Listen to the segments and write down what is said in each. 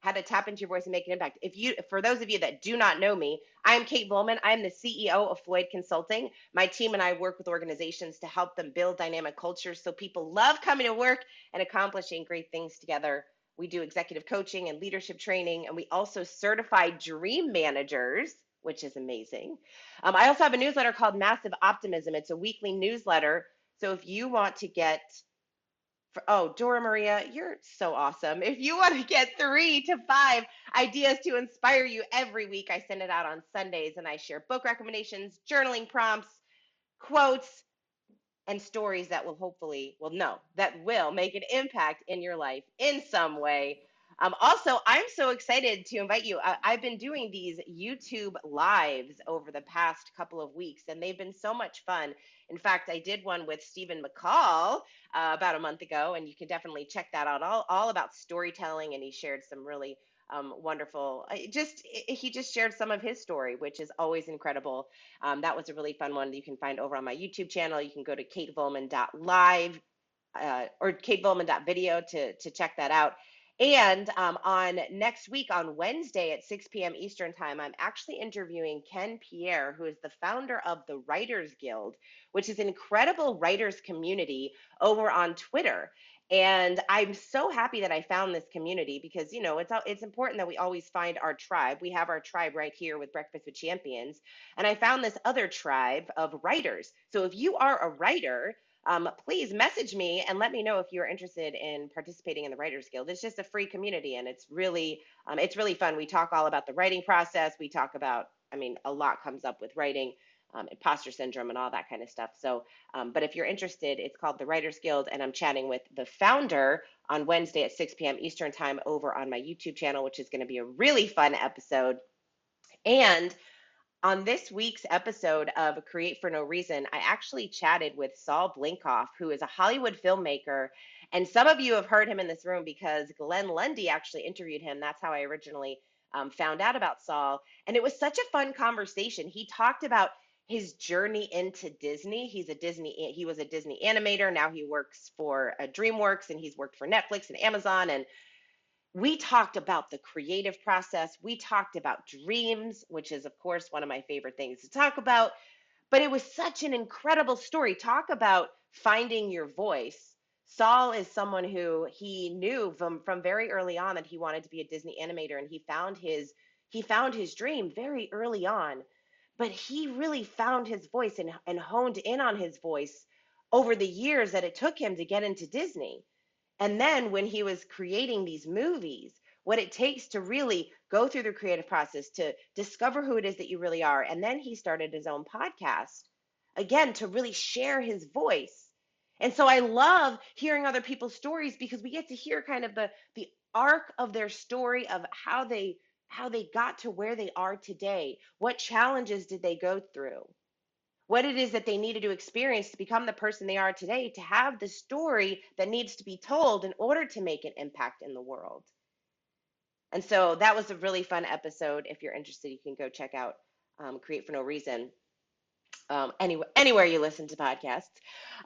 how to tap into your voice and make an impact. If you, for those of you that do not know me, I am Kate Volman. I am the CEO of Floyd Consulting. My team and I work with organizations to help them build dynamic cultures so people love coming to work and accomplishing great things together. We do executive coaching and leadership training, and we also certify dream managers, which is amazing. Um, I also have a newsletter called Massive Optimism. It's a weekly newsletter. So if you want to get for, oh, Dora Maria, you're so awesome. If you want to get three to five ideas to inspire you every week, I send it out on Sundays and I share book recommendations, journaling prompts, quotes, and stories that will hopefully, well, no, that will make an impact in your life in some way. Um, also, I'm so excited to invite you. I, I've been doing these YouTube lives over the past couple of weeks, and they've been so much fun. In fact, I did one with Stephen McCall uh, about a month ago, and you can definitely check that out. All, all about storytelling, and he shared some really um, wonderful. Just he just shared some of his story, which is always incredible. Um, that was a really fun one. You can find over on my YouTube channel. You can go to katevolman.live uh, or katevolman.video to to check that out. And um, on next week, on Wednesday at 6 p.m. Eastern Time, I'm actually interviewing Ken Pierre, who is the founder of the Writers Guild, which is an incredible writers community over on Twitter. And I'm so happy that I found this community because you know it's it's important that we always find our tribe. We have our tribe right here with Breakfast with Champions, and I found this other tribe of writers. So if you are a writer um, please message me and let me know if you're interested in participating in the Writers Guild. It's just a free community and it's really um, it's really fun. We talk all about the writing process. We talk about, I mean, a lot comes up with writing, um, imposter syndrome, and all that kind of stuff. So, um, but if you're interested, it's called the Writers Guild, and I'm chatting with the founder on Wednesday at 6 p.m. Eastern Time over on my YouTube channel, which is going to be a really fun episode. And on this week's episode of Create for No Reason, I actually chatted with Saul Blinkoff, who is a Hollywood filmmaker. And some of you have heard him in this room because Glenn Lundy actually interviewed him. That's how I originally um, found out about Saul. And it was such a fun conversation. He talked about his journey into Disney. He's a Disney, he was a Disney animator. Now he works for uh, DreamWorks and he's worked for Netflix and Amazon and we talked about the creative process. We talked about dreams, which is, of course, one of my favorite things to talk about. But it was such an incredible story. Talk about finding your voice. Saul is someone who he knew from, from very early on that he wanted to be a Disney animator, and he found his he found his dream very early on. But he really found his voice and, and honed in on his voice over the years that it took him to get into Disney. And then when he was creating these movies, what it takes to really go through the creative process to discover who it is that you really are. And then he started his own podcast, again, to really share his voice. And so I love hearing other people's stories because we get to hear kind of the the arc of their story of how they how they got to where they are today. What challenges did they go through? What it is that they needed to experience to become the person they are today, to have the story that needs to be told in order to make an impact in the world. And so that was a really fun episode. If you're interested, you can go check out um, Create for No Reason. Um, anywhere, anywhere you listen to podcasts.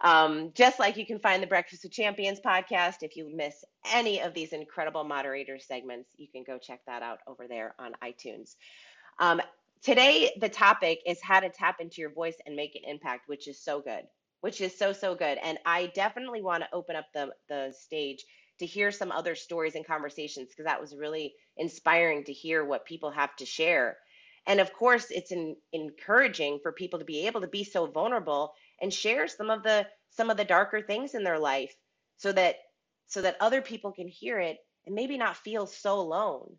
Um, just like you can find the Breakfast with Champions podcast. If you miss any of these incredible moderator segments, you can go check that out over there on iTunes. Um, Today, the topic is how to tap into your voice and make an impact, which is so good, which is so, so good. And I definitely want to open up the, the stage to hear some other stories and conversations because that was really inspiring to hear what people have to share. And of course, it's an, encouraging for people to be able to be so vulnerable and share some of the some of the darker things in their life so that so that other people can hear it and maybe not feel so alone.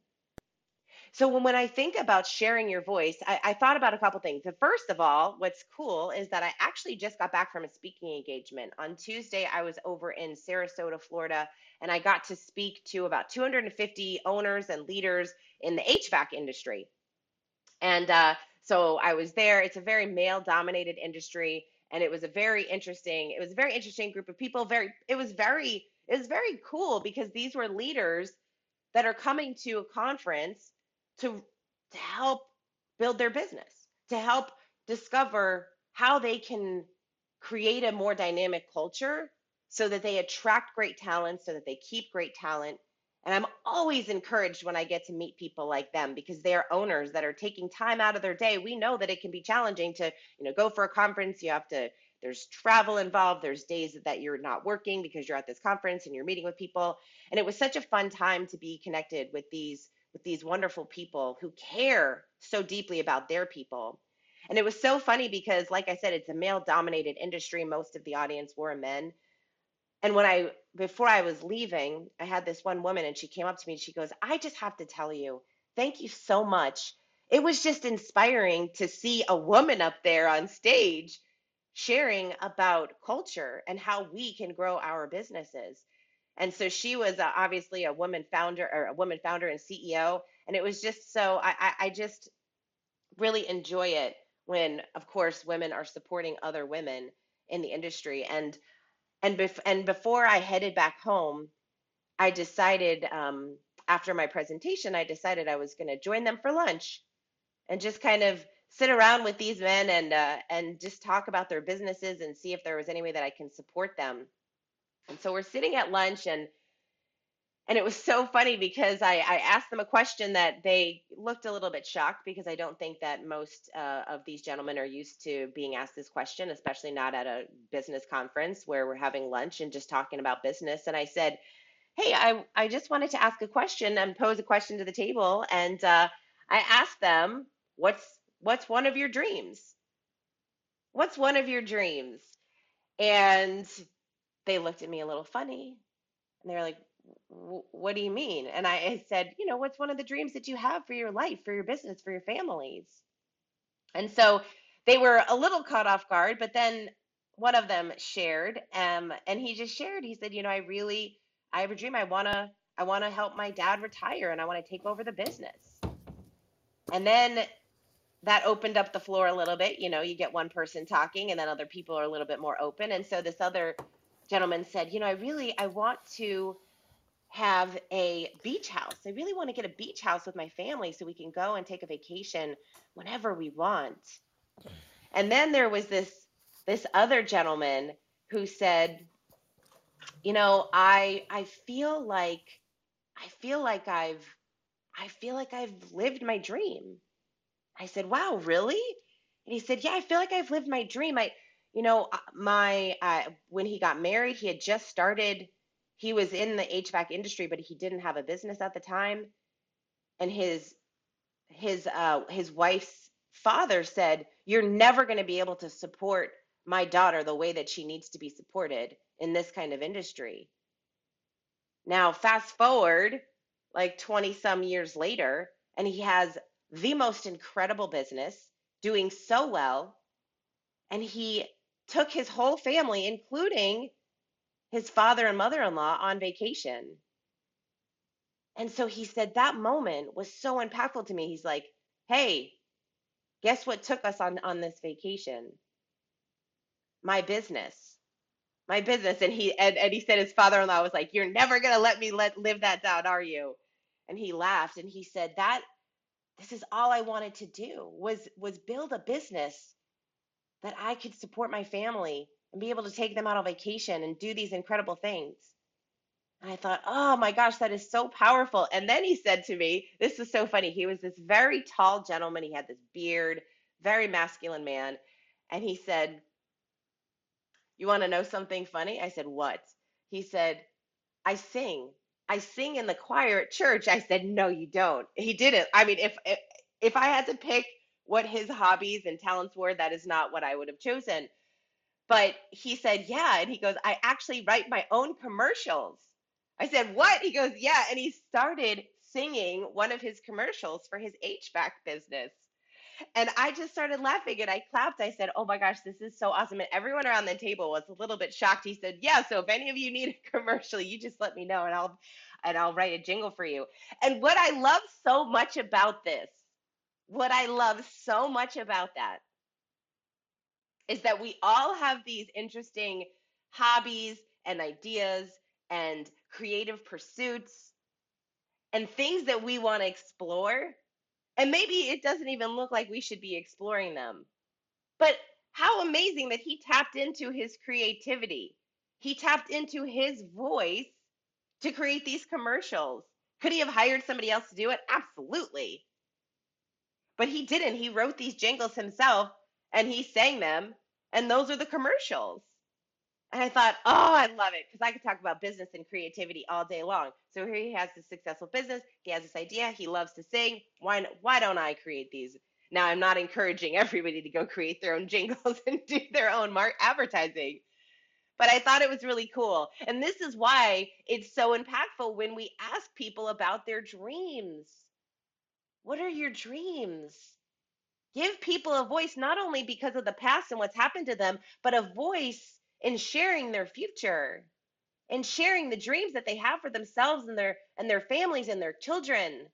So when, when I think about sharing your voice, I, I thought about a couple things. The first of all, what's cool is that I actually just got back from a speaking engagement. On Tuesday, I was over in Sarasota, Florida, and I got to speak to about 250 owners and leaders in the HVAC industry. And uh, so I was there. It's a very male dominated industry and it was a very interesting it was a very interesting group of people very it was very it was very cool because these were leaders that are coming to a conference to to help build their business, to help discover how they can create a more dynamic culture so that they attract great talent, so that they keep great talent. And I'm always encouraged when I get to meet people like them because they are owners that are taking time out of their day. We know that it can be challenging to, you know, go for a conference. You have to, there's travel involved. There's days that you're not working because you're at this conference and you're meeting with people. And it was such a fun time to be connected with these with these wonderful people who care so deeply about their people. And it was so funny because, like I said, it's a male dominated industry. Most of the audience were men. And when I, before I was leaving, I had this one woman and she came up to me and she goes, I just have to tell you, thank you so much. It was just inspiring to see a woman up there on stage sharing about culture and how we can grow our businesses. And so she was uh, obviously a woman founder or a woman founder and CEO. And it was just so I, I, I just really enjoy it when, of course, women are supporting other women in the industry. And and bef- and before I headed back home, I decided um, after my presentation, I decided I was going to join them for lunch and just kind of sit around with these men and uh, and just talk about their businesses and see if there was any way that I can support them. And so we're sitting at lunch and and it was so funny because I, I asked them a question that they looked a little bit shocked because I don't think that most uh, of these gentlemen are used to being asked this question, especially not at a business conference where we're having lunch and just talking about business. And I said, Hey, I, I just wanted to ask a question and pose a question to the table. And uh, I asked them, What's what's one of your dreams? What's one of your dreams? And they looked at me a little funny and they were like, what do you mean? And I, said, you know, what's one of the dreams that you have for your life, for your business, for your families? And so they were a little caught off guard, but then one of them shared, um, and he just shared. He said, you know, I really, I have a dream. I wanna, I wanna help my dad retire, and I want to take over the business. And then that opened up the floor a little bit. You know, you get one person talking, and then other people are a little bit more open. And so this other gentleman said, you know, I really, I want to have a beach house. I really want to get a beach house with my family so we can go and take a vacation whenever we want. And then there was this this other gentleman who said, you know, I I feel like I feel like I've I feel like I've lived my dream. I said, "Wow, really?" And he said, "Yeah, I feel like I've lived my dream. I you know, uh, my uh, when he got married, he had just started he was in the HVAC industry, but he didn't have a business at the time. And his his uh, his wife's father said, "You're never going to be able to support my daughter the way that she needs to be supported in this kind of industry." Now, fast forward like 20 some years later, and he has the most incredible business, doing so well, and he took his whole family, including his father and mother in law on vacation. And so he said that moment was so impactful to me. He's like, hey, guess what took us on, on this vacation? My business. My business. And he and, and he said his father-in-law was like, You're never gonna let me let live that down, are you? And he laughed and he said, That this is all I wanted to do was was build a business that I could support my family and be able to take them out on vacation and do these incredible things. And I thought, oh my gosh, that is so powerful. And then he said to me, this is so funny. He was this very tall gentleman. He had this beard, very masculine man. And he said, You want to know something funny? I said, What? He said, I sing. I sing in the choir at church. I said, No, you don't. He didn't. I mean, if if, if I had to pick what his hobbies and talents were, that is not what I would have chosen. But he said, Yeah. And he goes, I actually write my own commercials. I said, What? He goes, Yeah. And he started singing one of his commercials for his HVAC business. And I just started laughing and I clapped. I said, Oh my gosh, this is so awesome. And everyone around the table was a little bit shocked. He said, Yeah, so if any of you need a commercial, you just let me know and I'll and I'll write a jingle for you. And what I love so much about this, what I love so much about that is that we all have these interesting hobbies and ideas and creative pursuits and things that we want to explore. And maybe it doesn't even look like we should be exploring them. But how amazing that he tapped into his creativity. He tapped into his voice to create these commercials. Could he have hired somebody else to do it? Absolutely. But he didn't. He wrote these jingles himself and he sang them, and those are the commercials. And I thought, oh, I love it because I could talk about business and creativity all day long. So here he has this successful business. He has this idea. He loves to sing. Why, why don't I create these? Now, I'm not encouraging everybody to go create their own jingles and do their own mark advertising, but I thought it was really cool. And this is why it's so impactful when we ask people about their dreams. What are your dreams? give people a voice not only because of the past and what's happened to them, but a voice in sharing their future and sharing the dreams that they have for themselves and their and their families and their children.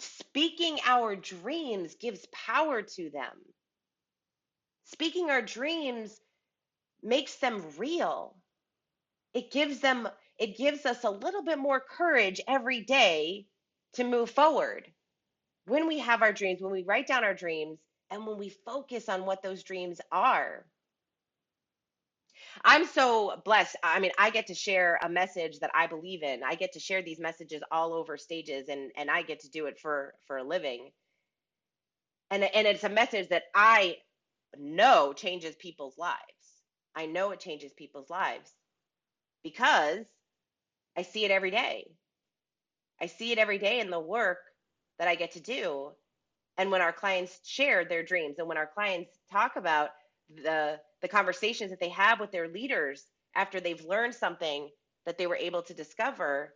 Speaking our dreams gives power to them. Speaking our dreams makes them real. It gives them it gives us a little bit more courage every day to move forward. When we have our dreams, when we write down our dreams, and when we focus on what those dreams are. I'm so blessed. I mean, I get to share a message that I believe in. I get to share these messages all over stages and and I get to do it for for a living. And and it's a message that I know changes people's lives. I know it changes people's lives because I see it every day. I see it every day in the work that I get to do. And when our clients share their dreams and when our clients talk about the the conversations that they have with their leaders after they've learned something that they were able to discover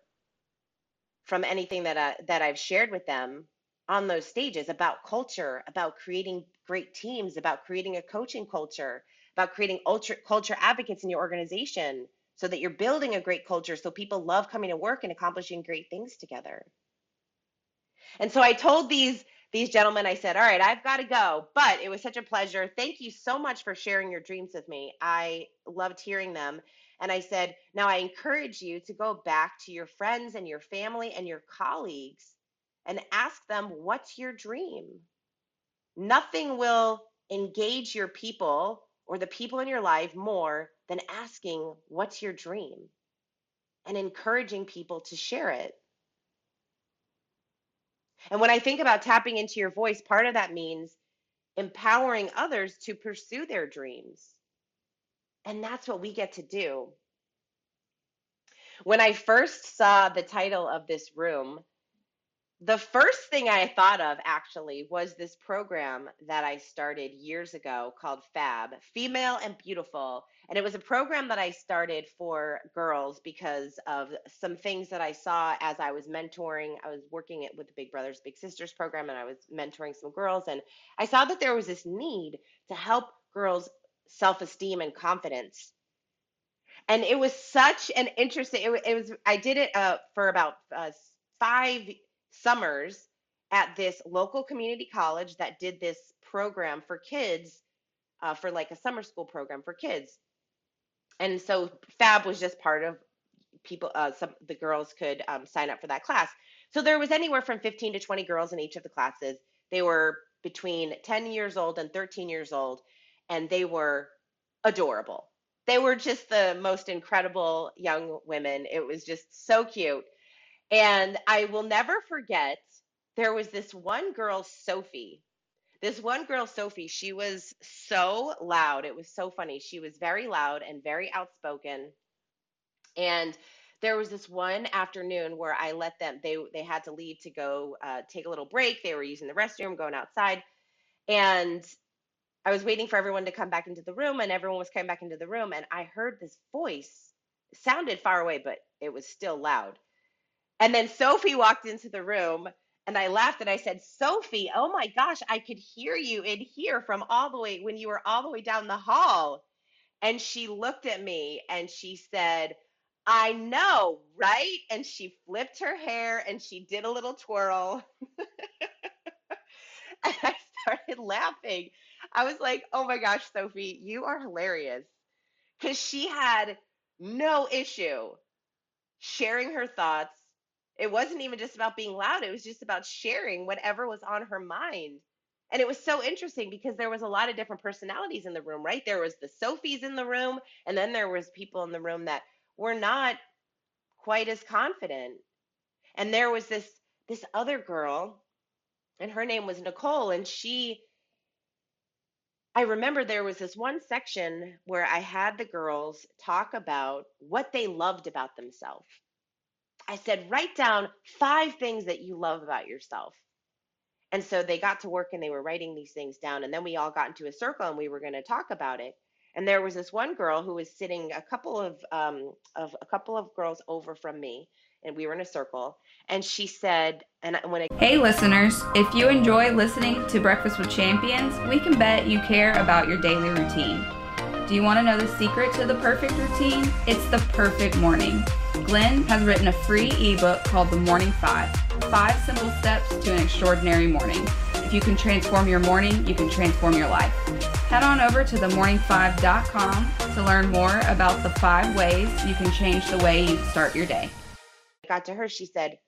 from anything that I, that I've shared with them on those stages about culture, about creating great teams, about creating a coaching culture, about creating ultra, culture advocates in your organization so that you're building a great culture so people love coming to work and accomplishing great things together. And so I told these these gentlemen, I said, All right, I've got to go. But it was such a pleasure. Thank you so much for sharing your dreams with me. I loved hearing them. And I said, Now I encourage you to go back to your friends and your family and your colleagues and ask them, What's your dream? Nothing will engage your people or the people in your life more than asking, What's your dream? and encouraging people to share it. And when I think about tapping into your voice, part of that means empowering others to pursue their dreams. And that's what we get to do. When I first saw the title of this room, the first thing I thought of actually was this program that I started years ago called FAB, Female and Beautiful. And it was a program that I started for girls because of some things that I saw as I was mentoring. I was working it with the Big Brothers Big Sisters program and I was mentoring some girls. And I saw that there was this need to help girls' self esteem and confidence. And it was such an interesting, it, was, I did it uh, for about uh, five summers at this local community college that did this program for kids uh, for like a summer school program for kids. And so fab was just part of people uh, some the girls could um, sign up for that class. So there was anywhere from 15 to 20 girls in each of the classes. They were between 10 years old and 13 years old and they were adorable. They were just the most incredible young women. It was just so cute and I will never forget, there was this one girl, Sophie. This one girl, Sophie, she was so loud. It was so funny. She was very loud and very outspoken. And there was this one afternoon where I let them, they, they had to leave to go uh, take a little break. They were using the restroom, going outside. And I was waiting for everyone to come back into the room, and everyone was coming back into the room. And I heard this voice, it sounded far away, but it was still loud and then Sophie walked into the room and I laughed and I said, Sophie, oh my gosh, I could hear you in here from all the way when you were all the way down the hall. And she looked at me and she said, I know, right? And she flipped her hair and she did a little twirl. and I started laughing. I was like, oh my gosh, Sophie, you are hilarious. Because she had no issue sharing her thoughts it wasn't even just about being loud, it was just about sharing whatever was on her mind. And it was so interesting because there was a lot of different personalities in the room, right? There was the Sophies in the room, and then there was people in the room that were not quite as confident. And there was this this other girl, and her name was Nicole, and she I remember there was this one section where I had the girls talk about what they loved about themselves. I said, write down five things that you love about yourself. And so they got to work and they were writing these things down. And then we all got into a circle and we were going to talk about it. And there was this one girl who was sitting a couple of um, of a couple of girls over from me, and we were in a circle. And she said, and when it- hey listeners, if you enjoy listening to Breakfast with Champions, we can bet you care about your daily routine. Do you want to know the secret to the perfect routine? It's the perfect morning. Glenn has written a free ebook called The Morning Five Five Simple Steps to an Extraordinary Morning. If you can transform your morning, you can transform your life. Head on over to themorning5.com to learn more about the five ways you can change the way you start your day. I got to her, she said,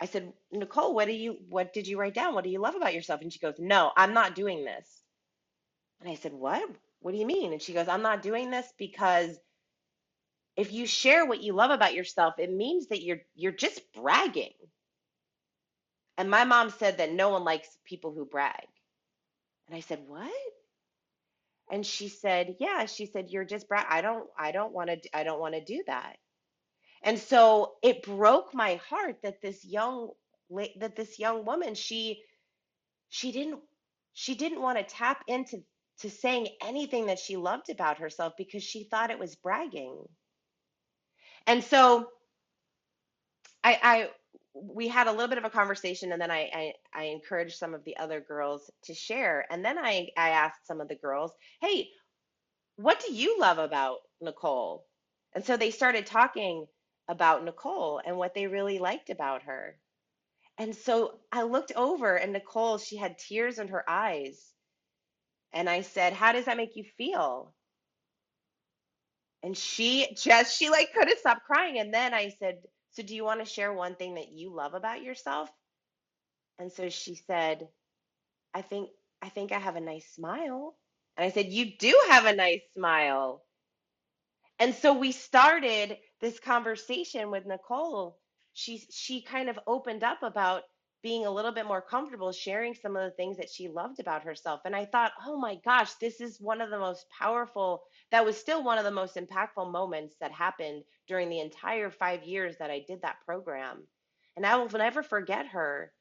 I said, Nicole, what do you what did you write down? What do you love about yourself? And she goes, No, I'm not doing this. And I said, What? What do you mean? And she goes, I'm not doing this because if you share what you love about yourself, it means that you're you're just bragging. And my mom said that no one likes people who brag. And I said, "What?" And she said, "Yeah." She said, "You're just brag. I don't. I don't want to. I don't want to do that." And so it broke my heart that this young that this young woman she she didn't she didn't want to tap into to saying anything that she loved about herself because she thought it was bragging. And so I, I we had a little bit of a conversation and then I, I, I encouraged some of the other girls to share. And then I, I asked some of the girls, hey, what do you love about Nicole? And so they started talking about Nicole and what they really liked about her. And so I looked over and Nicole, she had tears in her eyes. And I said, How does that make you feel? And she just, she like couldn't stop crying. And then I said, So do you want to share one thing that you love about yourself? And so she said, I think, I think I have a nice smile. And I said, You do have a nice smile. And so we started this conversation with Nicole. She she kind of opened up about being a little bit more comfortable sharing some of the things that she loved about herself. And I thought, oh my gosh, this is one of the most powerful, that was still one of the most impactful moments that happened during the entire five years that I did that program. And I will never forget her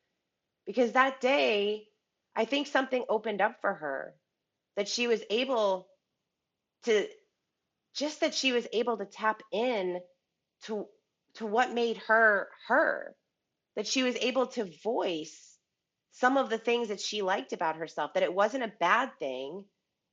because that day, I think something opened up for her that she was able to, just that she was able to tap in to, to what made her her that she was able to voice some of the things that she liked about herself, that it wasn't a bad thing,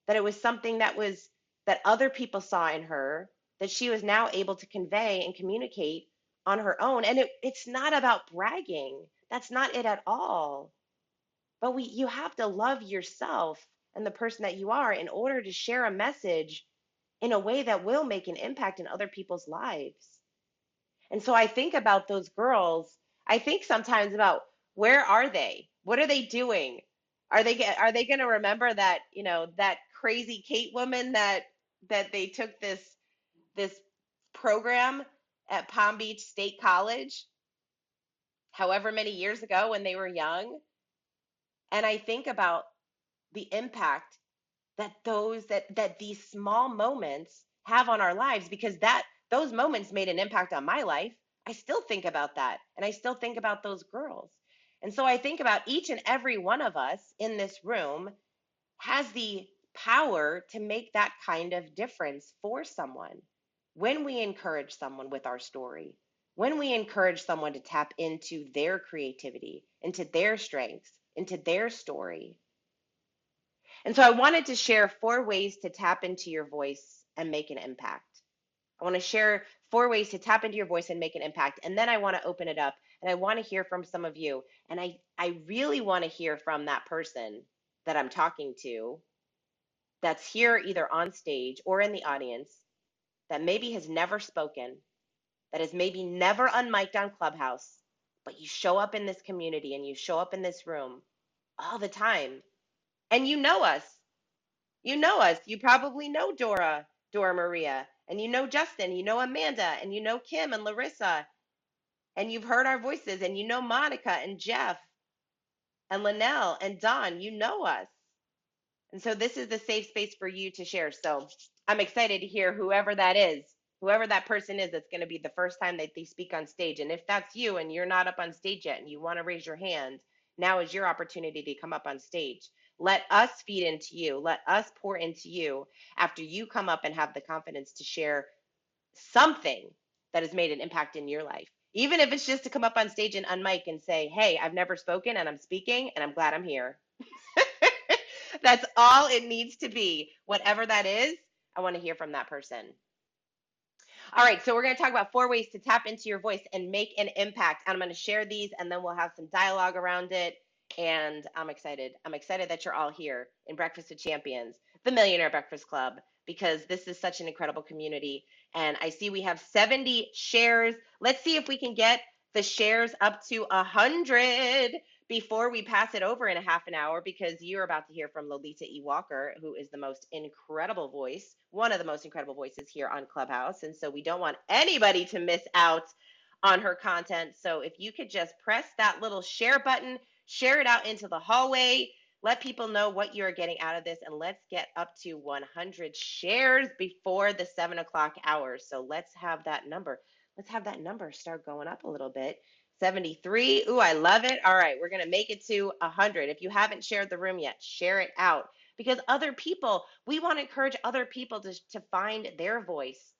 that it was something that was that other people saw in her that she was now able to convey and communicate on her own. And it, it's not about bragging. That's not it at all. But we you have to love yourself and the person that you are in order to share a message in a way that will make an impact in other people's lives. And so I think about those girls I think sometimes about where are they? What are they doing? Are they are they going to remember that you know that crazy Kate woman that that they took this this program at Palm Beach State College, however many years ago when they were young, and I think about the impact that those that that these small moments have on our lives because that those moments made an impact on my life I still think about that. And I still think about those girls. And so I think about each and every one of us in this room has the power to make that kind of difference for someone when we encourage someone with our story, when we encourage someone to tap into their creativity, into their strengths, into their story. And so I wanted to share four ways to tap into your voice and make an impact. I want to share four ways to tap into your voice and make an impact. And then I want to open it up and I want to hear from some of you. And I, I really want to hear from that person that I'm talking to that's here either on stage or in the audience that maybe has never spoken, that has maybe never unmiked on Clubhouse, but you show up in this community and you show up in this room all the time. And you know us. You know us. You probably know Dora, Dora Maria and you know Justin, you know Amanda, and you know Kim and Larissa, and you've heard our voices, and you know Monica and Jeff and Linnell and Don, you know us. And so this is the safe space for you to share. So I'm excited to hear whoever that is, whoever that person is, that's going to be the first time that they speak on stage. And if that's you and you're not up on stage yet and you want to raise your hand, now is your opportunity to come up on stage. Let us feed into you. Let us pour into you after you come up and have the confidence to share something that has made an impact in your life. Even if it's just to come up on stage and unmic and say, Hey, I've never spoken and I'm speaking and I'm glad I'm here. That's all it needs to be. Whatever that is, I want to hear from that person. All right, so we're going to talk about four ways to tap into your voice and make an impact. And I'm going to share these and then we'll have some dialogue around it and I'm excited. I'm excited that you're all here in Breakfast with Champions, the Millionaire Breakfast Club, because this is such an incredible community. And I see we have 70 shares. Let's see if we can get the shares up to 100 before we pass it over in a half an hour because you're about to hear from Lolita E. Walker, who is the most incredible voice, one of the most incredible voices here on Clubhouse. And so we don't want anybody to miss out on her content. So if you could just press that little share button, share it out into the hallway, let people know what you're getting out of this, and let's get up to 100 shares before the seven o'clock hour. So let's have that number. Let's have that number start going up a little bit. 73. Ooh, I love it. All right, we're going to make it to 100. If you haven't shared the room yet, share it out because other people, we want to encourage other people to, to find their voice,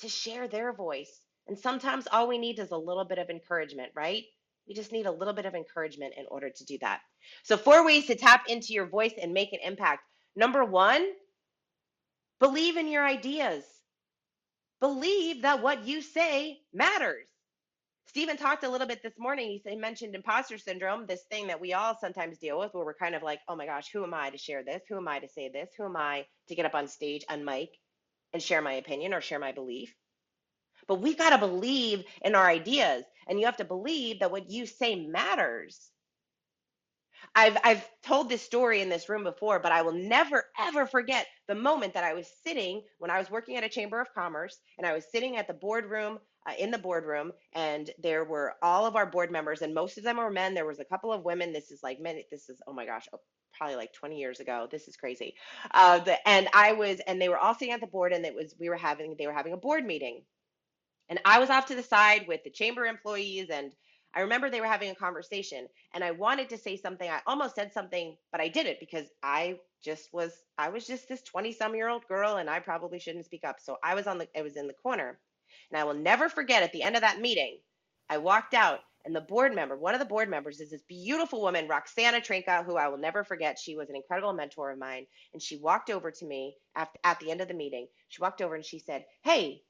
to share their voice. And sometimes all we need is a little bit of encouragement, right? We just need a little bit of encouragement in order to do that. So, four ways to tap into your voice and make an impact. Number one, believe in your ideas. Believe that what you say matters. Stephen talked a little bit this morning. He mentioned imposter syndrome, this thing that we all sometimes deal with where we're kind of like, oh my gosh, who am I to share this? Who am I to say this? Who am I to get up on stage, on mic, and share my opinion or share my belief? But we've got to believe in our ideas, and you have to believe that what you say matters. I've I've told this story in this room before, but I will never ever forget the moment that I was sitting when I was working at a chamber of commerce and I was sitting at the boardroom uh, in the boardroom and there were all of our board members and most of them were men. There was a couple of women. This is like many this is oh my gosh, oh, probably like 20 years ago. This is crazy. Uh, the, and I was and they were all sitting at the board and it was we were having they were having a board meeting. And I was off to the side with the chamber employees and I remember they were having a conversation and I wanted to say something. I almost said something, but I didn't because I just was I was just this 20 some year old girl and I probably shouldn't speak up. So I was on the I was in the corner. And I will never forget at the end of that meeting, I walked out and the board member, one of the board members is this beautiful woman, Roxana Trinka, who I will never forget. She was an incredible mentor of mine. And she walked over to me at, at the end of the meeting. She walked over and she said, Hey,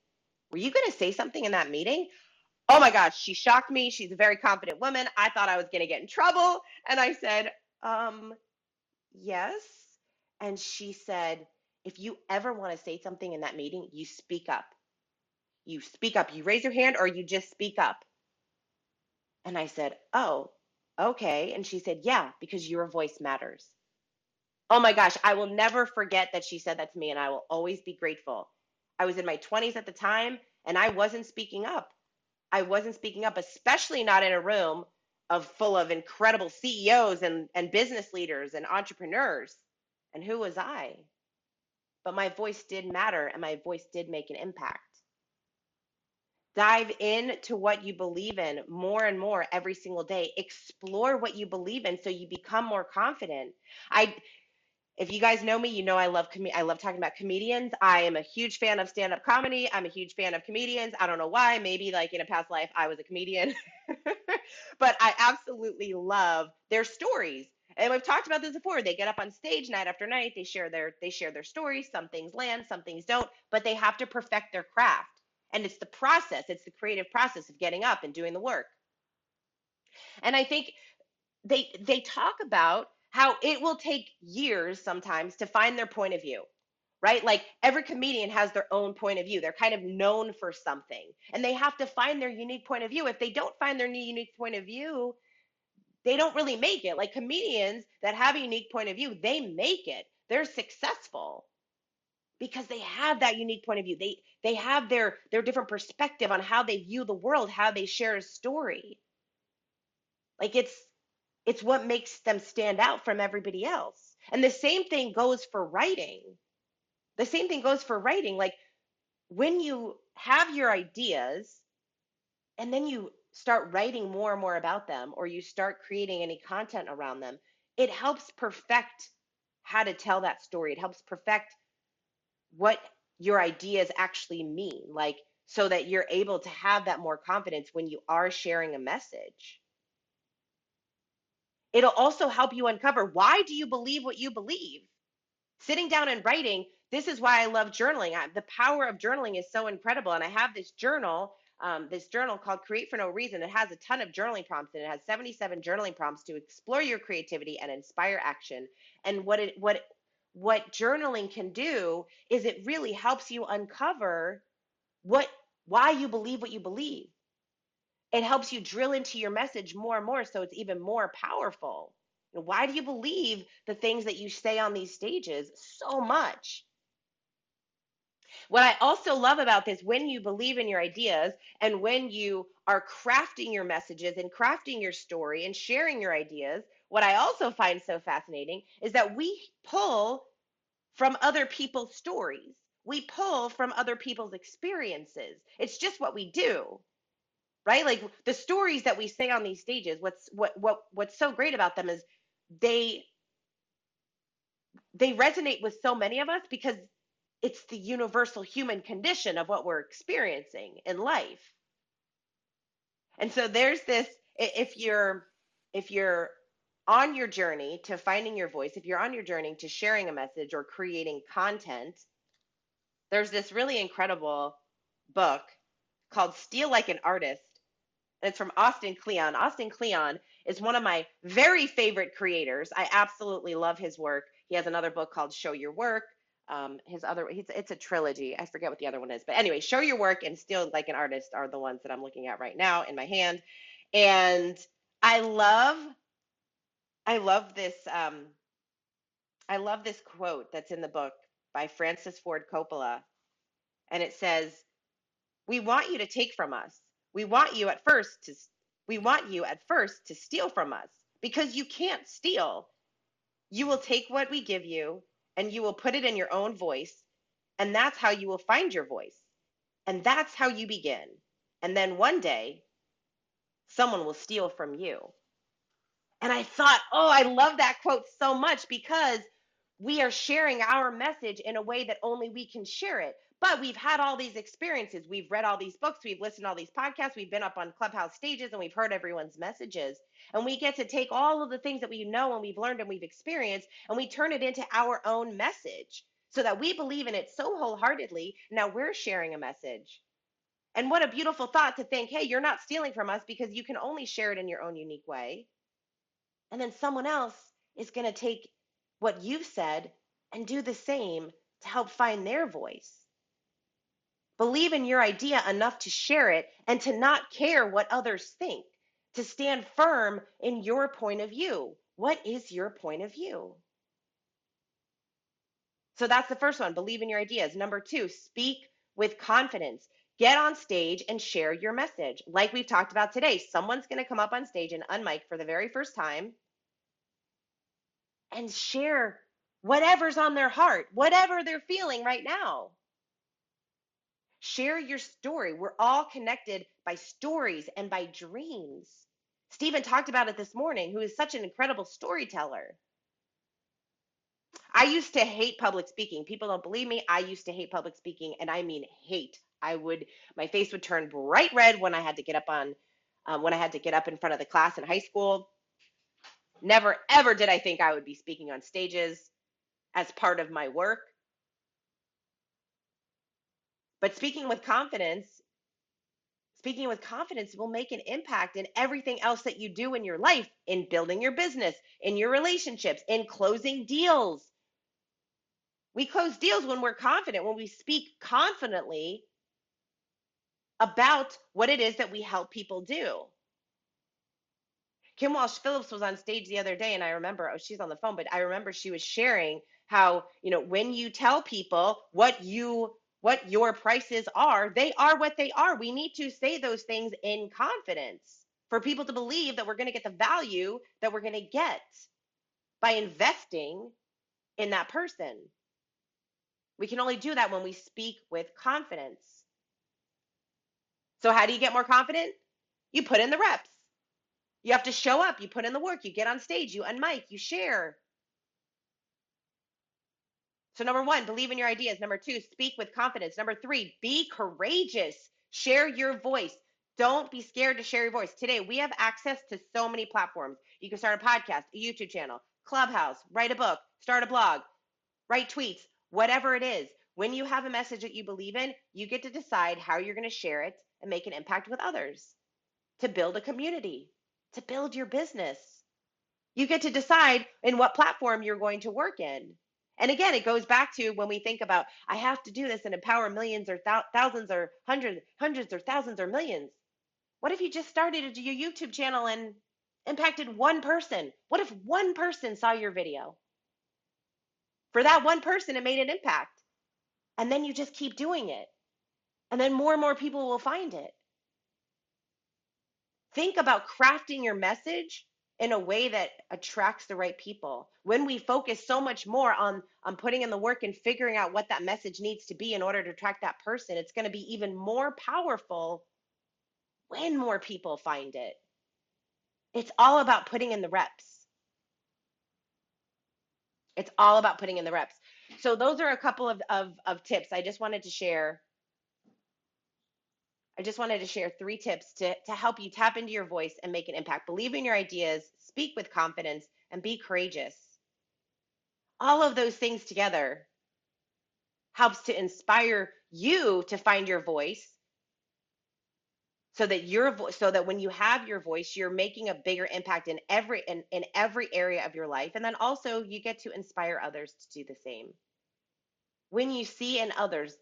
were you going to say something in that meeting? Oh my gosh, she shocked me. She's a very confident woman. I thought I was going to get in trouble. And I said, um, yes. And she said, if you ever want to say something in that meeting, you speak up. You speak up. You raise your hand or you just speak up. And I said, oh, okay. And she said, yeah, because your voice matters. Oh my gosh, I will never forget that she said that to me, and I will always be grateful. I was in my 20s at the time, and I wasn't speaking up. I wasn't speaking up, especially not in a room of full of incredible CEOs and, and business leaders and entrepreneurs. And who was I? But my voice did matter and my voice did make an impact. Dive into what you believe in more and more every single day. Explore what you believe in so you become more confident. I if you guys know me, you know I love com- I love talking about comedians. I am a huge fan of stand-up comedy. I'm a huge fan of comedians. I don't know why. Maybe like in a past life I was a comedian. but I absolutely love their stories. And we've talked about this before. They get up on stage night after night. They share their they share their stories. Some things land, some things don't, but they have to perfect their craft. And it's the process, it's the creative process of getting up and doing the work. And I think they they talk about how it will take years sometimes to find their point of view right? Like every comedian has their own point of view. They're kind of known for something and they have to find their unique point of view. If they don't find their new unique point of view, they don't really make it. Like comedians that have a unique point of view, they make it. They're successful because they have that unique point of view. They they have their their different perspective on how they view the world, how they share a story. Like it's it's what makes them stand out from everybody else. And the same thing goes for writing. The same thing goes for writing. Like when you have your ideas and then you start writing more and more about them, or you start creating any content around them, it helps perfect how to tell that story. It helps perfect what your ideas actually mean. Like, so that you're able to have that more confidence when you are sharing a message. It'll also help you uncover why do you believe what you believe? Sitting down and writing, this is why I love journaling. I, the power of journaling is so incredible. And I have this journal um, this journal called Create for No Reason. It has a ton of journaling prompts and it has 77 journaling prompts to explore your creativity and inspire action. And what it what what journaling can do is it really helps you uncover what why you believe what you believe. It helps you drill into your message more and more so it's even more powerful. Why do you believe the things that you say on these stages so much? What I also love about this, when you believe in your ideas and when you are crafting your messages and crafting your story and sharing your ideas, what I also find so fascinating is that we pull from other people's stories. We pull from other people's experiences. It's just what we do. Right? Like the stories that we say on these stages, what's what what what's so great about them is they they resonate with so many of us because it's the universal human condition of what we're experiencing in life. And so there's this if you're if you're on your journey to finding your voice, if you're on your journey to sharing a message or creating content, there's this really incredible book called Steal Like an Artist. It's from Austin Kleon. Austin Kleon is one of my very favorite creators. I absolutely love his work. He has another book called Show Your Work. Um, his other, he's, it's a trilogy. I forget what the other one is, but anyway, show your work and steal like an artist are the ones that I'm looking at right now in my hand. And I love, I love this. Um, I love this quote that's in the book by Francis Ford Coppola, and it says, "We want you to take from us. We want you at first to, we want you at first to steal from us because you can't steal. You will take what we give you." and you will put it in your own voice. And that's how you will find your voice. And that's how you begin. And then one day, someone will steal from you. And I thought, oh, I love that quote so much because we are sharing our message in a way that only we can share it. But we've had all these experiences. We've read all these books. We've listened to all these podcasts. We've been up on Clubhouse stages and we've heard everyone's messages. And we get to take all of the things that we know and we've learned and we've experienced and we turn it into our own message so that we believe in it so wholeheartedly. Now we're sharing a message. And what a beautiful thought to think, hey, you're not stealing from us because you can only share it in your own unique way. And then someone else is going to take what you've said and do the same to help find their voice. Believe in your idea enough to share it and to not care what others think, to stand firm in your point of view. What is your point of view? So that's the first one. Believe in your ideas. Number two, speak with confidence. Get on stage and share your message. Like we've talked about today, someone's going to come up on stage and unmic for the very first time and share whatever's on their heart, whatever they're feeling right now. Share your story. We're all connected by stories and by dreams. Stephen talked about it this morning, who is such an incredible storyteller. I used to hate public speaking. People don't believe me. I used to hate public speaking, and I mean hate. I would, my face would turn bright red when I had to get up on, um, when I had to get up in front of the class in high school. Never, ever did I think I would be speaking on stages as part of my work. But speaking with confidence, speaking with confidence will make an impact in everything else that you do in your life, in building your business, in your relationships, in closing deals. We close deals when we're confident, when we speak confidently about what it is that we help people do. Kim Walsh Phillips was on stage the other day, and I remember, oh, she's on the phone, but I remember she was sharing how, you know, when you tell people what you what your prices are, they are what they are. We need to say those things in confidence for people to believe that we're going to get the value that we're going to get by investing in that person. We can only do that when we speak with confidence. So, how do you get more confident? You put in the reps. You have to show up, you put in the work, you get on stage, you unmic, you share, so, number one, believe in your ideas. Number two, speak with confidence. Number three, be courageous. Share your voice. Don't be scared to share your voice. Today, we have access to so many platforms. You can start a podcast, a YouTube channel, Clubhouse, write a book, start a blog, write tweets, whatever it is. When you have a message that you believe in, you get to decide how you're going to share it and make an impact with others, to build a community, to build your business. You get to decide in what platform you're going to work in. And again, it goes back to when we think about I have to do this and empower millions or thou- thousands or hundreds, hundreds or thousands or millions. What if you just started your YouTube channel and impacted one person? What if one person saw your video? For that one person, it made an impact. And then you just keep doing it. And then more and more people will find it. Think about crafting your message in a way that attracts the right people. When we focus so much more on on putting in the work and figuring out what that message needs to be in order to attract that person, it's going to be even more powerful when more people find it. It's all about putting in the reps. It's all about putting in the reps. So those are a couple of, of, of tips I just wanted to share. I just wanted to share three tips to, to help you tap into your voice and make an impact. Believe in your ideas, speak with confidence, and be courageous. All of those things together helps to inspire you to find your voice so that your voice so that when you have your voice you're making a bigger impact in every in, in every area of your life and then also you get to inspire others to do the same when you see in others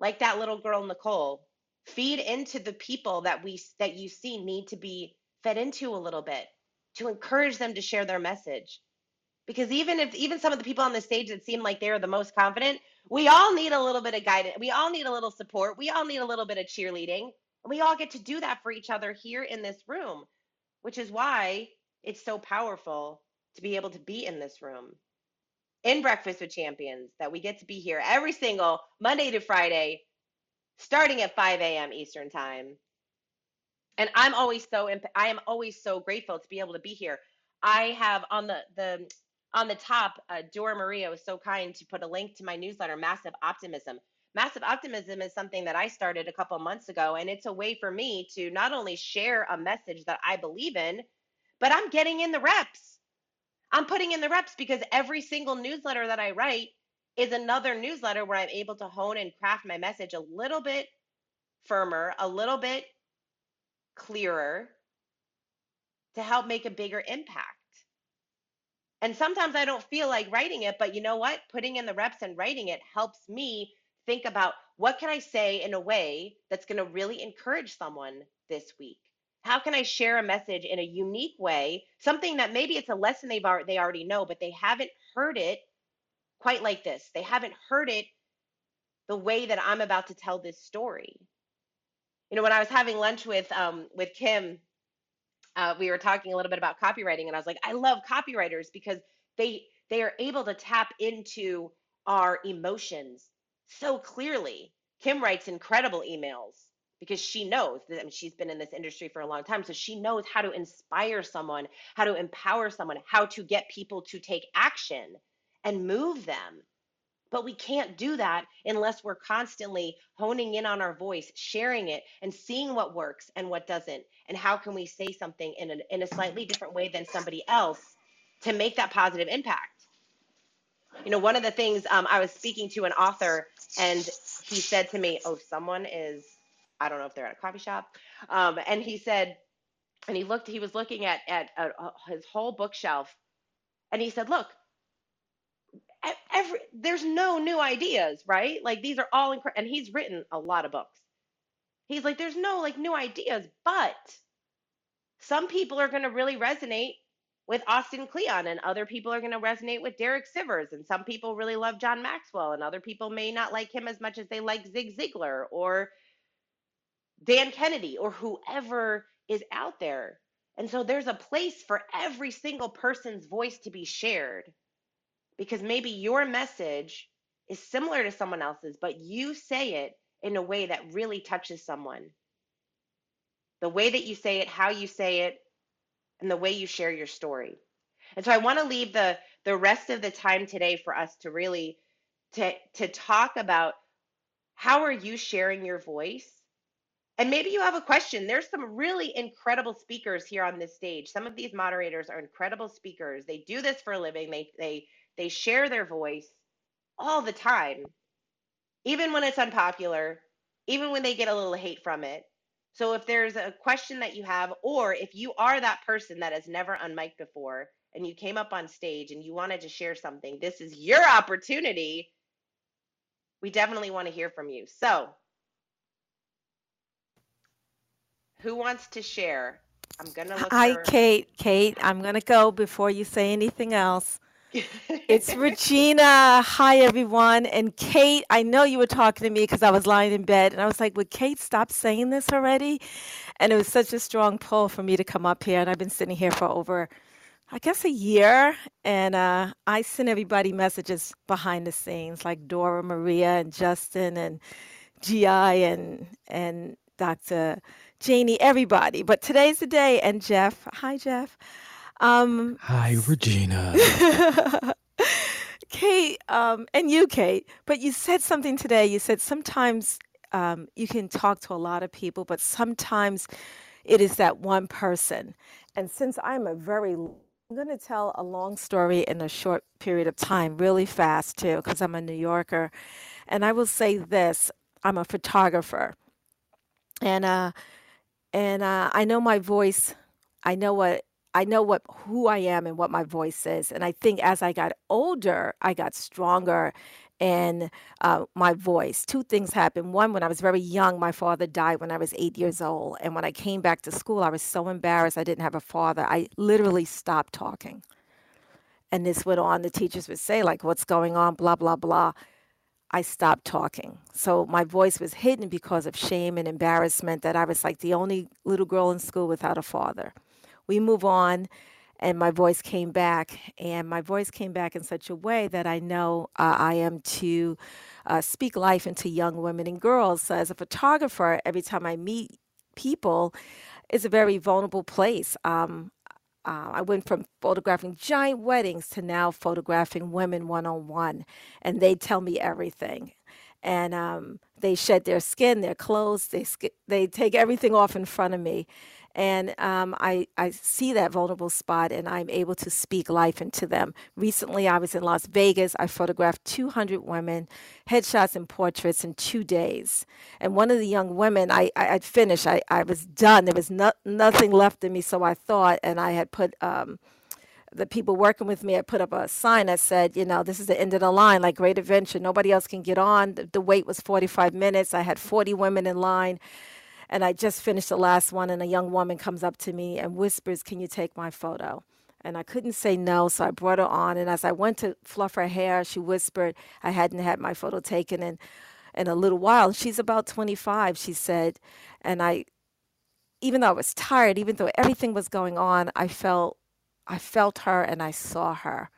like that little girl nicole feed into the people that we that you see need to be fed into a little bit to encourage them to share their message. Because even if even some of the people on the stage that seem like they're the most confident we all need a little bit of guidance. We all need a little support. We all need a little bit of cheerleading. And we all get to do that for each other here in this room, which is why it's so powerful to be able to be in this room. In Breakfast with Champions, that we get to be here every single Monday to Friday, starting at 5 a.m. Eastern Time. And I'm always so I am always so grateful to be able to be here. I have on the the on the top, uh, Dora Maria was so kind to put a link to my newsletter, Massive Optimism massive optimism is something that I started a couple months ago. And it's a way for me to not only share a message that I believe in, but I'm getting in the reps. I'm putting in the reps because every single newsletter that I write is another newsletter where I'm able to hone and craft my message a little bit firmer, a little bit clearer to help make a bigger impact. And sometimes I don't feel like writing it, but you know what? Putting in the reps and writing it helps me think about what can I say in a way that's going to really encourage someone this week? How can I share a message in a unique way, something that maybe it's a lesson they've they already know, but they haven't heard it quite like this. They haven't heard it the way that I'm about to tell this story. You know, when I was having lunch with um, with Kim, uh, we were talking a little bit about copywriting, and I was like, I love copywriters because they they are able to tap into our emotions so clearly. Kim writes incredible emails because she knows that I mean, she's been in this industry for a long time. So she knows how to inspire someone, how to empower someone, how to get people to take action and move them. But we can't do that unless we're constantly honing in on our voice, sharing it, and seeing what works and what doesn't. And how can we say something in a, in a slightly different way than somebody else to make that positive impact? You know, one of the things um, I was speaking to an author, and he said to me, "Oh, someone is, I don't know if they're at a coffee shop," um, and he said, and he looked, he was looking at at, at uh, his whole bookshelf, and he said, "Look, every there's no new ideas, right? Like these are all incredible." And he's written a lot of books. He's like, "There's no like new ideas, but." Some people are going to really resonate with Austin Kleon, and other people are going to resonate with Derek Sivers, and some people really love John Maxwell, and other people may not like him as much as they like Zig Ziglar or Dan Kennedy or whoever is out there. And so there's a place for every single person's voice to be shared because maybe your message is similar to someone else's, but you say it in a way that really touches someone. The way that you say it, how you say it, and the way you share your story. And so I want to leave the the rest of the time today for us to really to to talk about how are you sharing your voice? And maybe you have a question. There's some really incredible speakers here on this stage. Some of these moderators are incredible speakers. They do this for a living. They they they share their voice all the time. Even when it's unpopular, even when they get a little hate from it. So if there's a question that you have, or if you are that person that has never unmiked before and you came up on stage and you wanted to share something, this is your opportunity. We definitely want to hear from you. So, who wants to share? I'm gonna look. Hi, for... Kate. Kate, I'm gonna go before you say anything else. It's Regina. Hi, everyone. And Kate, I know you were talking to me because I was lying in bed, and I was like, "Would Kate stop saying this already?" And it was such a strong pull for me to come up here, and I've been sitting here for over, I guess, a year. And uh, I send everybody messages behind the scenes, like Dora Maria and Justin and Gi and and Dr. Janie, everybody. But today's the day, and Jeff. Hi, Jeff. Um, Hi, Regina. Kate, um, and you, Kate, but you said something today. You said sometimes um, you can talk to a lot of people, but sometimes it is that one person. And since I'm a very, I'm going to tell a long story in a short period of time, really fast too, because I'm a New Yorker. And I will say this I'm a photographer. And, uh, and uh, I know my voice, I know what I know what who I am and what my voice is. And I think as I got older, I got stronger in uh, my voice. Two things happened. One, when I was very young, my father died when I was eight years old. And when I came back to school, I was so embarrassed I didn't have a father. I literally stopped talking. And this went on. The teachers would say, like, what's going on, blah, blah, blah. I stopped talking. So my voice was hidden because of shame and embarrassment that I was like the only little girl in school without a father we move on and my voice came back and my voice came back in such a way that i know uh, i am to uh, speak life into young women and girls. So as a photographer every time i meet people it's a very vulnerable place. Um, uh, I went from photographing giant weddings to now photographing women one on one, and they tell me everything. And um, they shed their skin, their clothes, they, they take everything off in front of me and um, I, I see that vulnerable spot and I'm able to speak life into them. Recently, I was in Las Vegas. I photographed 200 women, headshots and portraits in two days. And one of the young women, I, I would finished. I, I was done. There was no, nothing left in me, so I thought, and I had put. Um, the people working with me, I put up a sign that said, you know, this is the end of the line, like great adventure. Nobody else can get on. The, the wait was 45 minutes. I had 40 women in line. And I just finished the last one, and a young woman comes up to me and whispers, Can you take my photo? And I couldn't say no, so I brought her on. And as I went to fluff her hair, she whispered, I hadn't had my photo taken in, in a little while. She's about 25, she said. And I, even though I was tired, even though everything was going on, I felt, I felt her and I saw her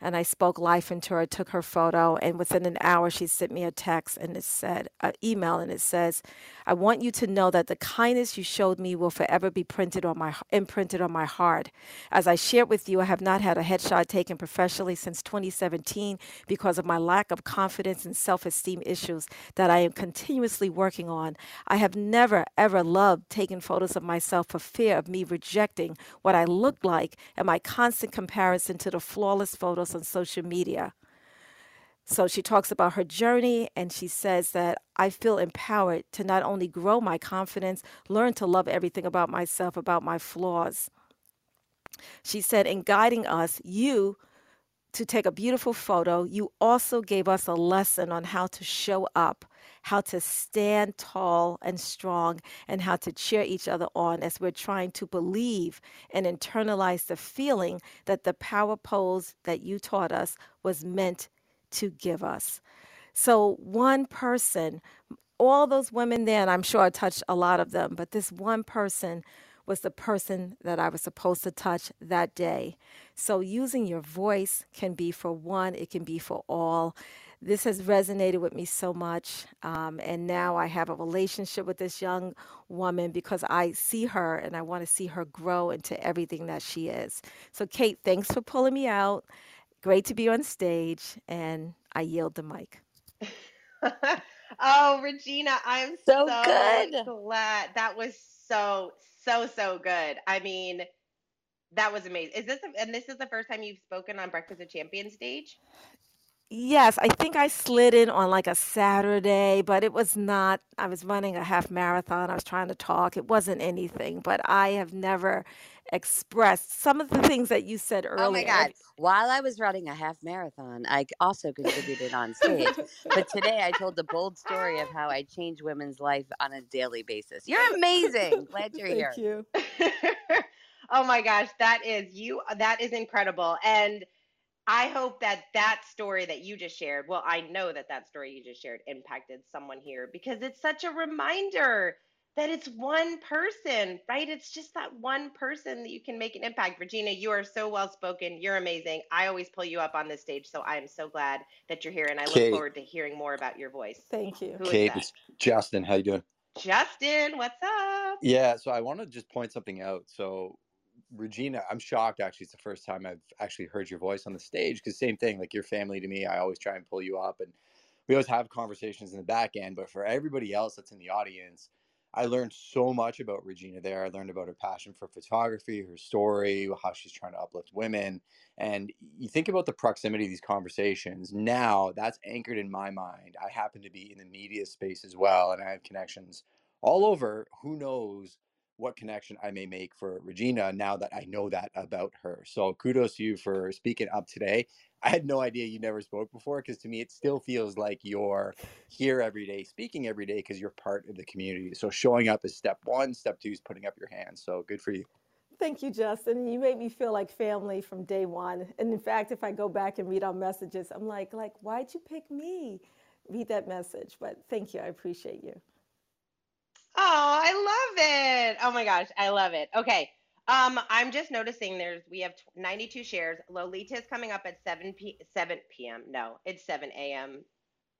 and I spoke life into her. Took her photo, and within an hour, she sent me a text and it said, an email, and it says, "I want you to know that the kindness you showed me will forever be printed on my imprinted on my heart. As I shared with you, I have not had a headshot taken professionally since 2017 because of my lack of confidence and self-esteem issues that I am continuously working on. I have never ever loved taking photos of myself for fear of me rejecting what I looked like and my constant comparison to the flawless photos." On social media. So she talks about her journey and she says that I feel empowered to not only grow my confidence, learn to love everything about myself, about my flaws. She said, in guiding us, you to take a beautiful photo, you also gave us a lesson on how to show up, how to stand tall and strong, and how to cheer each other on as we're trying to believe and internalize the feeling that the power pose that you taught us was meant to give us. So, one person, all those women there, and I'm sure I touched a lot of them, but this one person was the person that I was supposed to touch that day. So, using your voice can be for one, it can be for all. This has resonated with me so much. Um, and now I have a relationship with this young woman because I see her and I want to see her grow into everything that she is. So, Kate, thanks for pulling me out. Great to be on stage. And I yield the mic. oh, Regina, I'm so, so good. glad. That was so, so so good. I mean, that was amazing. Is this a, and this is the first time you've spoken on Breakfast of Champions stage? Yes, I think I slid in on like a Saturday, but it was not, I was running a half marathon. I was trying to talk. It wasn't anything, but I have never expressed some of the things that you said earlier. Oh my earlier. God. While I was running a half marathon, I also contributed on stage. But today I told the bold story of how I change women's life on a daily basis. You're amazing. Glad you're here. Thank you. oh my gosh, that is you. That is incredible, and I hope that that story that you just shared. Well, I know that that story you just shared impacted someone here because it's such a reminder that it's one person, right? It's just that one person that you can make an impact. Regina, you are so well spoken. You're amazing. I always pull you up on this stage, so I am so glad that you're here, and I look Kate. forward to hearing more about your voice. Thank you. Who is Kate, it's Justin. How you doing? Justin, what's up? Yeah, so I want to just point something out. So, Regina, I'm shocked actually. It's the first time I've actually heard your voice on the stage because same thing, like your family to me, I always try and pull you up and we always have conversations in the back end. But for everybody else that's in the audience, I learned so much about Regina there. I learned about her passion for photography, her story, how she's trying to uplift women. And you think about the proximity of these conversations. Now that's anchored in my mind. I happen to be in the media space as well, and I have connections all over. Who knows what connection I may make for Regina now that I know that about her. So kudos to you for speaking up today. I had no idea you never spoke before because to me it still feels like you're here every day, speaking every day because you're part of the community. So showing up is step one. Step two is putting up your hands. So good for you. Thank you, Justin. You made me feel like family from day one. And in fact, if I go back and read our messages, I'm like, like, why'd you pick me? Read that message. But thank you. I appreciate you. Oh, I love it. Oh my gosh, I love it. Okay. Um, I'm just noticing there's we have 92 shares. Lolita is coming up at 7 p 7 p.m. No, it's 7 a.m.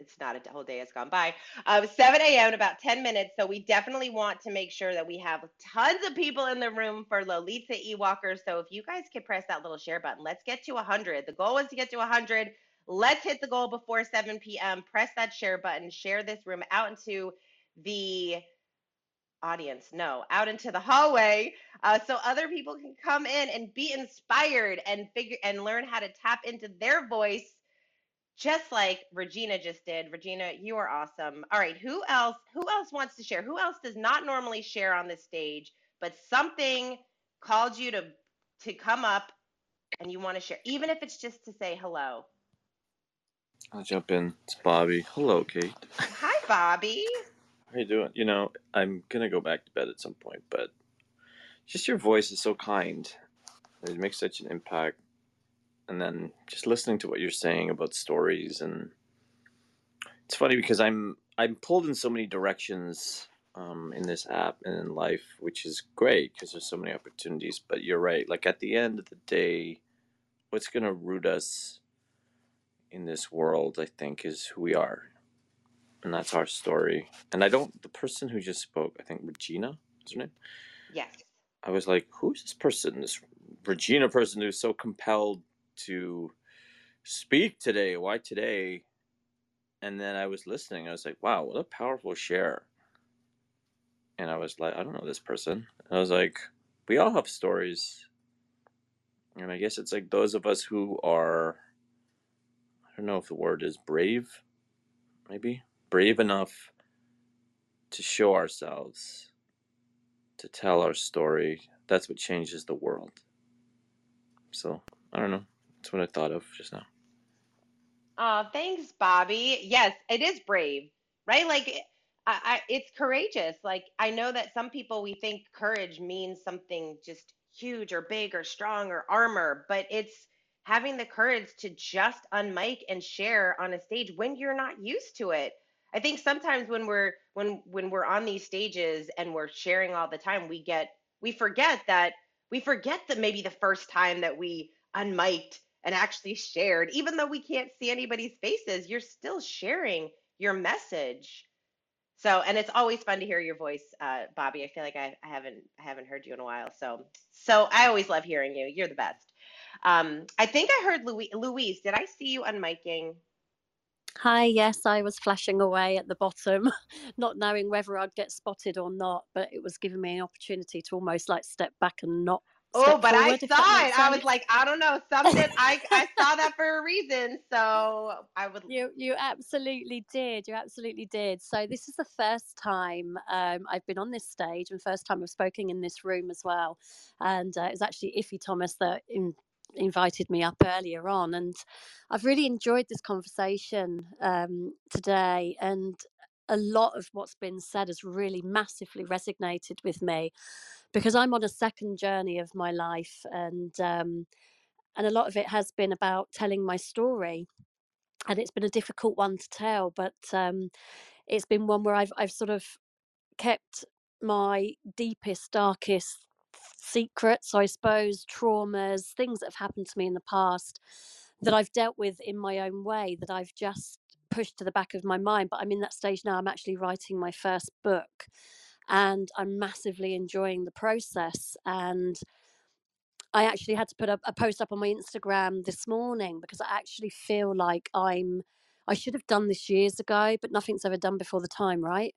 It's not a whole day has gone by. Um, 7 a.m. in about 10 minutes. So we definitely want to make sure that we have tons of people in the room for Lolita Ewalker. So if you guys could press that little share button, let's get to 100. The goal is to get to 100. Let's hit the goal before 7 p.m. Press that share button. Share this room out into the audience no out into the hallway uh, so other people can come in and be inspired and figure and learn how to tap into their voice just like regina just did regina you are awesome all right who else who else wants to share who else does not normally share on this stage but something called you to to come up and you want to share even if it's just to say hello I'll jump in. It's Bobby. Hello, Kate. hi bobby How you doing? You know, I'm gonna go back to bed at some point, but just your voice is so kind. It makes such an impact. And then just listening to what you're saying about stories and it's funny because I'm I'm pulled in so many directions um, in this app and in life, which is great because there's so many opportunities. But you're right. Like at the end of the day, what's gonna root us in this world, I think, is who we are and that's our story. And I don't, the person who just spoke, I think Regina, is her name? yes I was like, who's this person, this Regina person who's so compelled to speak today? Why today? And then I was listening. I was like, wow, what a powerful share. And I was like, I don't know this person. And I was like, we all have stories. And I guess it's like those of us who are, I don't know if the word is brave, maybe brave enough to show ourselves, to tell our story. That's what changes the world. So I don't know. That's what I thought of just now. Oh, thanks, Bobby. Yes, it is brave, right? Like, I, I, it's courageous. Like, I know that some people we think courage means something just huge or big or strong or armor, but it's having the courage to just unmic and share on a stage when you're not used to it. I think sometimes when we're when when we're on these stages and we're sharing all the time, we get we forget that we forget that maybe the first time that we unmiked and actually shared, even though we can't see anybody's faces, you're still sharing your message. So, and it's always fun to hear your voice, uh, Bobby. I feel like I, I haven't I haven't heard you in a while. So, so I always love hearing you. You're the best. Um, I think I heard Louise. Louise, did I see you unmiking? Hi, yes, I was flashing away at the bottom, not knowing whether I'd get spotted or not, but it was giving me an opportunity to almost like step back and not Oh, but I forward, that saw it. I was like, I don't know, something. I I saw that for a reason. So I would. You you absolutely did. You absolutely did. So this is the first time um, I've been on this stage, and first time I've spoken in this room as well. And uh, it's actually Iffy Thomas that in, invited me up earlier on, and I've really enjoyed this conversation um, today. And a lot of what's been said has really massively resonated with me because I'm on a second journey of my life, and um, and a lot of it has been about telling my story and it's been a difficult one to tell but um it's been one where i've i've sort of kept my deepest darkest secrets i suppose traumas things that have happened to me in the past that i've dealt with in my own way that i've just pushed to the back of my mind but i'm in that stage now i'm actually writing my first book and i'm massively enjoying the process and I actually had to put a, a post up on my Instagram this morning because I actually feel like I'm I should have done this years ago, but nothing's ever done before the time, right?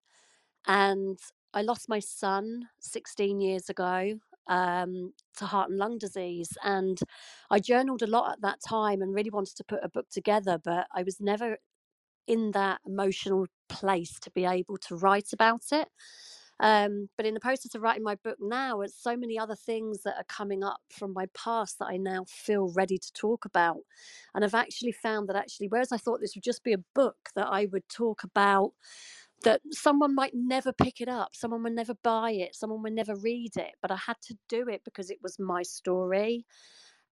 And I lost my son 16 years ago um, to heart and lung disease. And I journaled a lot at that time and really wanted to put a book together, but I was never in that emotional place to be able to write about it. Um, but in the process of writing my book now, it's so many other things that are coming up from my past that I now feel ready to talk about. And I've actually found that actually, whereas I thought this would just be a book that I would talk about, that someone might never pick it up, someone would never buy it, someone would never read it, but I had to do it because it was my story.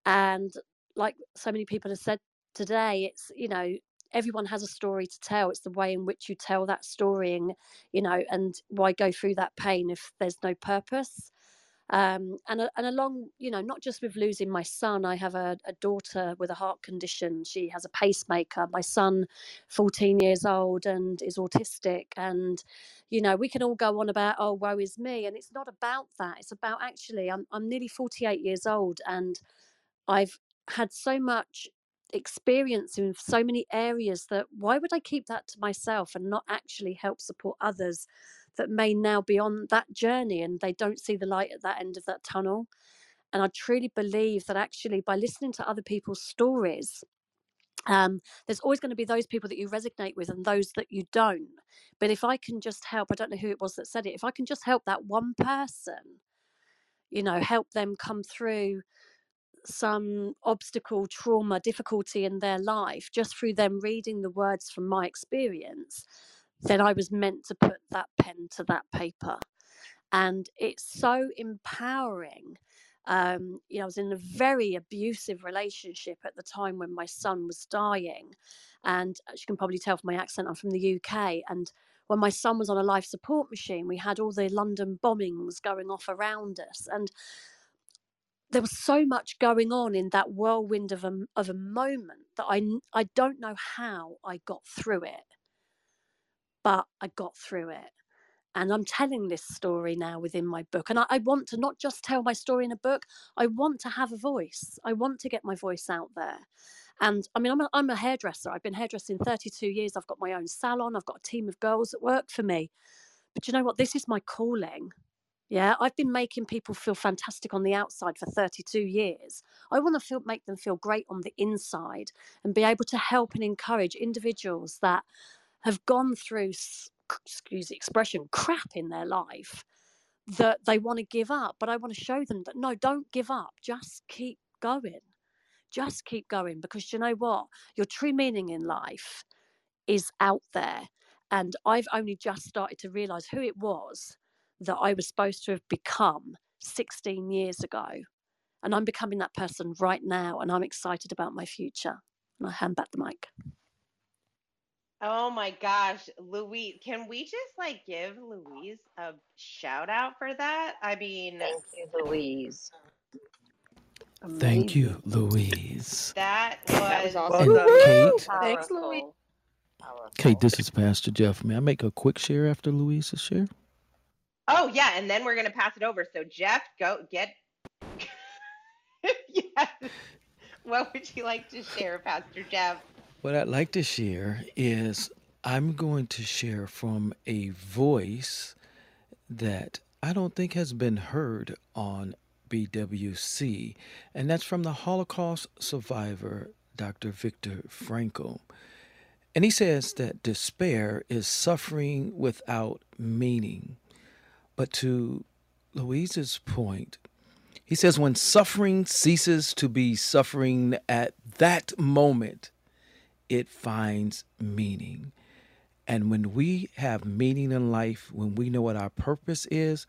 And like so many people have said today, it's, you know, everyone has a story to tell it's the way in which you tell that story and you know and why go through that pain if there's no purpose um, and and along you know not just with losing my son i have a, a daughter with a heart condition. She has a pacemaker. My son 14 years old and is autistic and you know we can all go on about oh woe is me and it's not about that. It's about actually i'm, I'm nearly 48 years old and i've had so much experience in so many areas that why would I keep that to myself and not actually help support others that may now be on that journey and they don't see the light at that end of that tunnel? And I truly believe that actually by listening to other people's stories, um, there's always going to be those people that you resonate with and those that you don't. But if I can just help, I don't know who it was that said it, if I can just help that one person, you know, help them come through some obstacle, trauma, difficulty in their life just through them reading the words from my experience, then I was meant to put that pen to that paper. And it's so empowering. Um, you know, I was in a very abusive relationship at the time when my son was dying. And as you can probably tell from my accent, I'm from the UK. And when my son was on a life support machine, we had all the London bombings going off around us. And there was so much going on in that whirlwind of a, of a moment that I, I don't know how I got through it, but I got through it. And I'm telling this story now within my book. And I, I want to not just tell my story in a book, I want to have a voice. I want to get my voice out there. And I mean, I'm a, I'm a hairdresser. I've been hairdressing 32 years. I've got my own salon. I've got a team of girls that work for me. But you know what? This is my calling. Yeah, I've been making people feel fantastic on the outside for 32 years. I want to feel, make them feel great on the inside and be able to help and encourage individuals that have gone through, excuse the expression, crap in their life that they want to give up. But I want to show them that no, don't give up. Just keep going. Just keep going because you know what? Your true meaning in life is out there. And I've only just started to realize who it was that I was supposed to have become 16 years ago. And I'm becoming that person right now, and I'm excited about my future. And I hand back the mic. Oh my gosh, Louise, can we just like give Louise a shout out for that? I mean, Thank you, Louise. Thank you, Louise. that That was was awesome. And Kate, Thanks, Louise. Kate, this is Pastor Jeff. May I make a quick share after Louise's share? Oh yeah, and then we're gonna pass it over. So Jeff, go get. yes. What would you like to share, Pastor Jeff? What I'd like to share is I'm going to share from a voice that I don't think has been heard on BWC, and that's from the Holocaust survivor, Dr. Viktor Frankl. And he says that despair is suffering without meaning. But to Louise's point, he says when suffering ceases to be suffering at that moment, it finds meaning. And when we have meaning in life, when we know what our purpose is,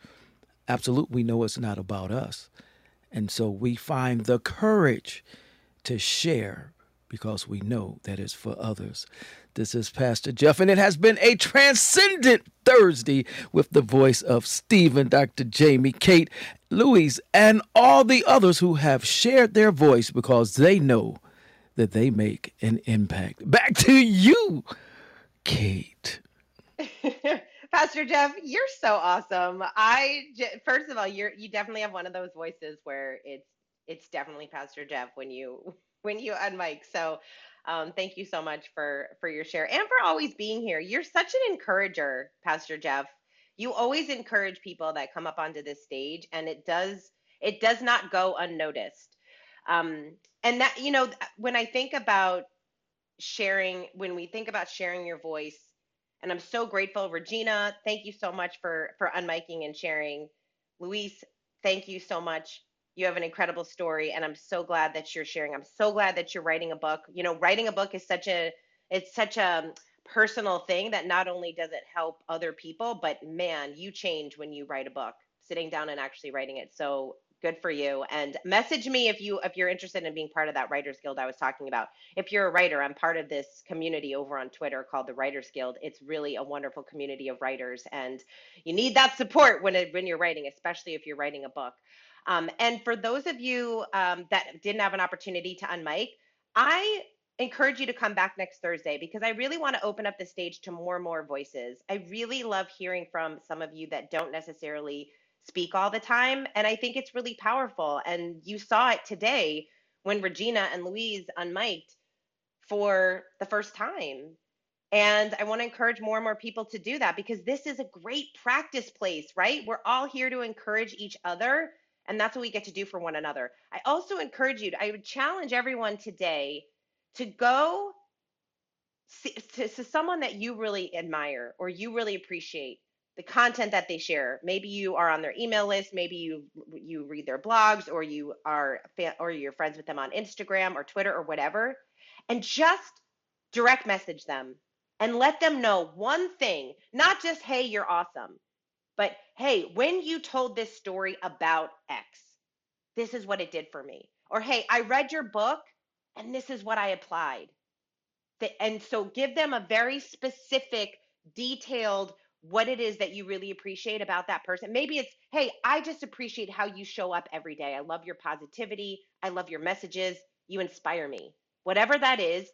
absolutely we know it's not about us. And so we find the courage to share because we know that it's for others. This is Pastor Jeff, and it has been a transcendent Thursday with the voice of Stephen, Dr. Jamie, Kate, Louise, and all the others who have shared their voice because they know that they make an impact. Back to you, Kate. Pastor Jeff, you're so awesome. I first of all, you're you definitely have one of those voices where it's it's definitely Pastor Jeff when you when you unmic. So um, thank you so much for for your share and for always being here. You're such an encourager, Pastor Jeff. You always encourage people that come up onto this stage, and it does it does not go unnoticed. Um, and that you know when I think about sharing, when we think about sharing your voice and I'm so grateful. Regina, thank you so much for for unmiking and sharing. Louise, thank you so much. You have an incredible story, and I'm so glad that you're sharing. I'm so glad that you're writing a book. You know, writing a book is such a it's such a personal thing that not only does it help other people, but man, you change when you write a book. Sitting down and actually writing it. So good for you and message me if you if you're interested in being part of that writers guild i was talking about. If you're a writer i'm part of this community over on twitter called the writers guild. It's really a wonderful community of writers and you need that support when it, when you're writing especially if you're writing a book. Um, and for those of you um, that didn't have an opportunity to unmic i encourage you to come back next thursday because i really want to open up the stage to more and more voices. I really love hearing from some of you that don't necessarily speak all the time. And I think it's really powerful. And you saw it today when Regina and Louise unmiked for the first time. And I want to encourage more and more people to do that because this is a great practice place, right? We're all here to encourage each other. And that's what we get to do for one another. I also encourage you, to, I would challenge everyone today to go to, to someone that you really admire or you really appreciate the content that they share. Maybe you are on their email list, maybe you you read their blogs or you are or you're friends with them on Instagram or Twitter or whatever and just direct message them and let them know one thing, not just hey, you're awesome, but hey, when you told this story about X, this is what it did for me. Or hey, I read your book and this is what I applied. And so give them a very specific, detailed what it is that you really appreciate about that person. Maybe it's, hey, I just appreciate how you show up every day. I love your positivity. I love your messages. You inspire me. Whatever that is,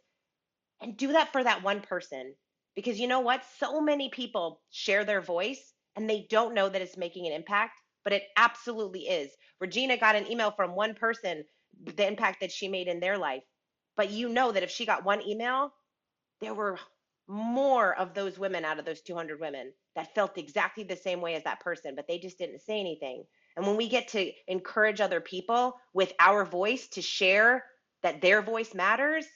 and do that for that one person. Because you know what? So many people share their voice and they don't know that it's making an impact, but it absolutely is. Regina got an email from one person, the impact that she made in their life. But you know that if she got one email, there were more of those women out of those 200 women that felt exactly the same way as that person, but they just didn't say anything. And when we get to encourage other people with our voice to share that their voice matters,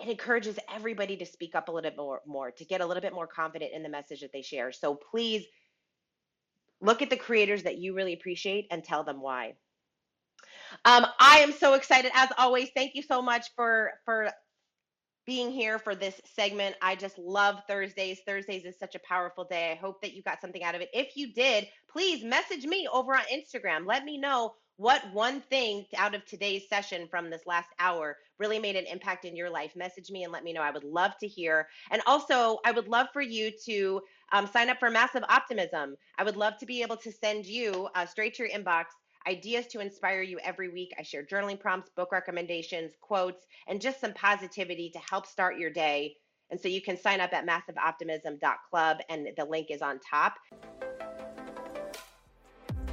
it encourages everybody to speak up a little bit more, more, to get a little bit more confident in the message that they share. So please look at the creators that you really appreciate and tell them why. Um, I am so excited as always. Thank you so much for for being here for this segment. I just love Thursdays. Thursdays is such a powerful day. I hope that you got something out of it. If you did, please message me over on Instagram. Let me know what one thing out of today's session from this last hour really made an impact in your life. Message me and let me know. I would love to hear. And also, I would love for you to um, sign up for Massive Optimism. I would love to be able to send you uh, straight to your inbox ideas to inspire you every week. I share journaling prompts, book recommendations, quotes, and just some positivity to help start your day. And so you can sign up at massiveoptimism.club, and the link is on top.